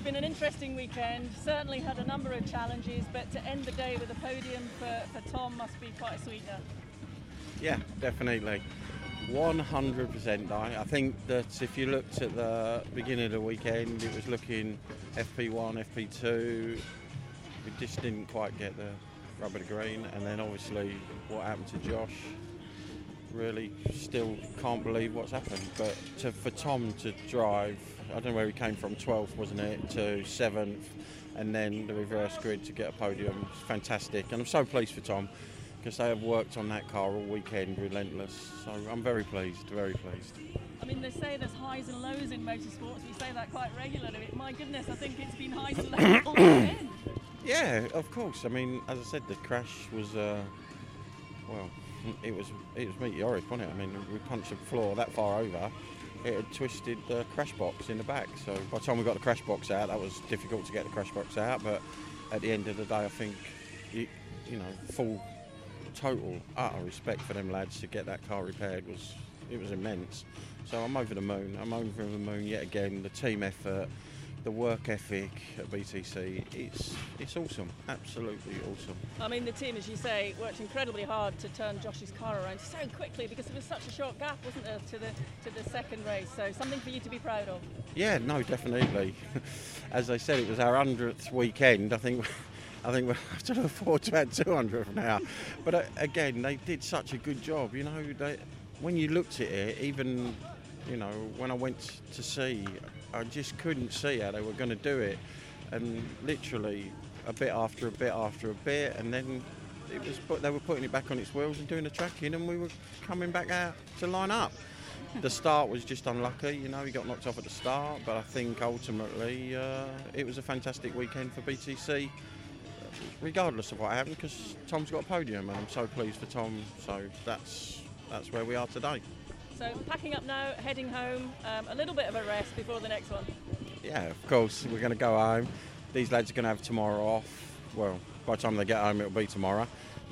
it's been an interesting weekend. Certainly had a number of challenges, but to end the day with a podium for, for Tom must be quite a sweetener. Yeah, definitely. 100% I. I think that if you looked at the beginning of the weekend, it was looking FP1, FP2. We just didn't quite get the rubber to green, and then obviously what happened to Josh. Really, still can't believe what's happened. But to, for Tom to drive, I don't know where he came from, 12th, wasn't it, to 7th, and then the reverse grid to get a podium, it's fantastic. And I'm so pleased for Tom because they have worked on that car all weekend, relentless. So I'm very pleased, very pleased. I mean, they say there's highs and lows in motorsports. We say that quite regularly. My goodness, I think it's been highs and lows all weekend. Yeah, of course. I mean, as I said, the crash was, uh, well, it was it was meteoric, wasn't it? I mean, we punched the floor that far over. It had twisted the crash box in the back. So by the time we got the crash box out, that was difficult to get the crash box out. But at the end of the day, I think, you, you know, full, total, utter respect for them lads to get that car repaired was it was immense. So I'm over the moon. I'm over the moon yet again. The team effort, the work ethic at BTC, it's it's awesome, absolutely awesome. I mean, the team, as you say, worked incredibly hard to turn Josh's car around so quickly because there was such a short gap, wasn't there, to the to the second race. So something for you to be proud of. Yeah, no, definitely. As I said, it was our hundredth weekend. I think. I think we'll have to look forward to about 200 now. But uh, again, they did such a good job. You know, they, when you looked at it, even you know, when I went to see, I just couldn't see how they were going to do it. And literally, a bit after a bit after a bit, and then it was put, they were putting it back on its wheels and doing the tracking, and we were coming back out to line up. The start was just unlucky, you know, he got knocked off at the start, but I think ultimately uh, it was a fantastic weekend for BTC, regardless of what happened, because Tom's got a podium, and I'm so pleased for Tom. So that's that's where we are today. So packing up now, heading home, um, a little bit of a rest before the next one. Yeah, of course. We're going to go home. These lads are going to have tomorrow off. Well, by the time they get home, it'll be tomorrow.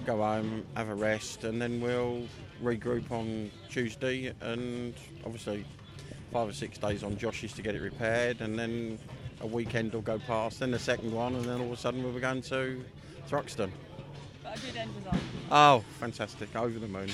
Go home, have a rest, and then we'll regroup on Tuesday. And obviously, five or six days on Josh's to get it repaired, and then a weekend will go past. Then the second one, and then all of a sudden we'll be going to Thruxton. But a good end result. Oh, fantastic! Over the moon.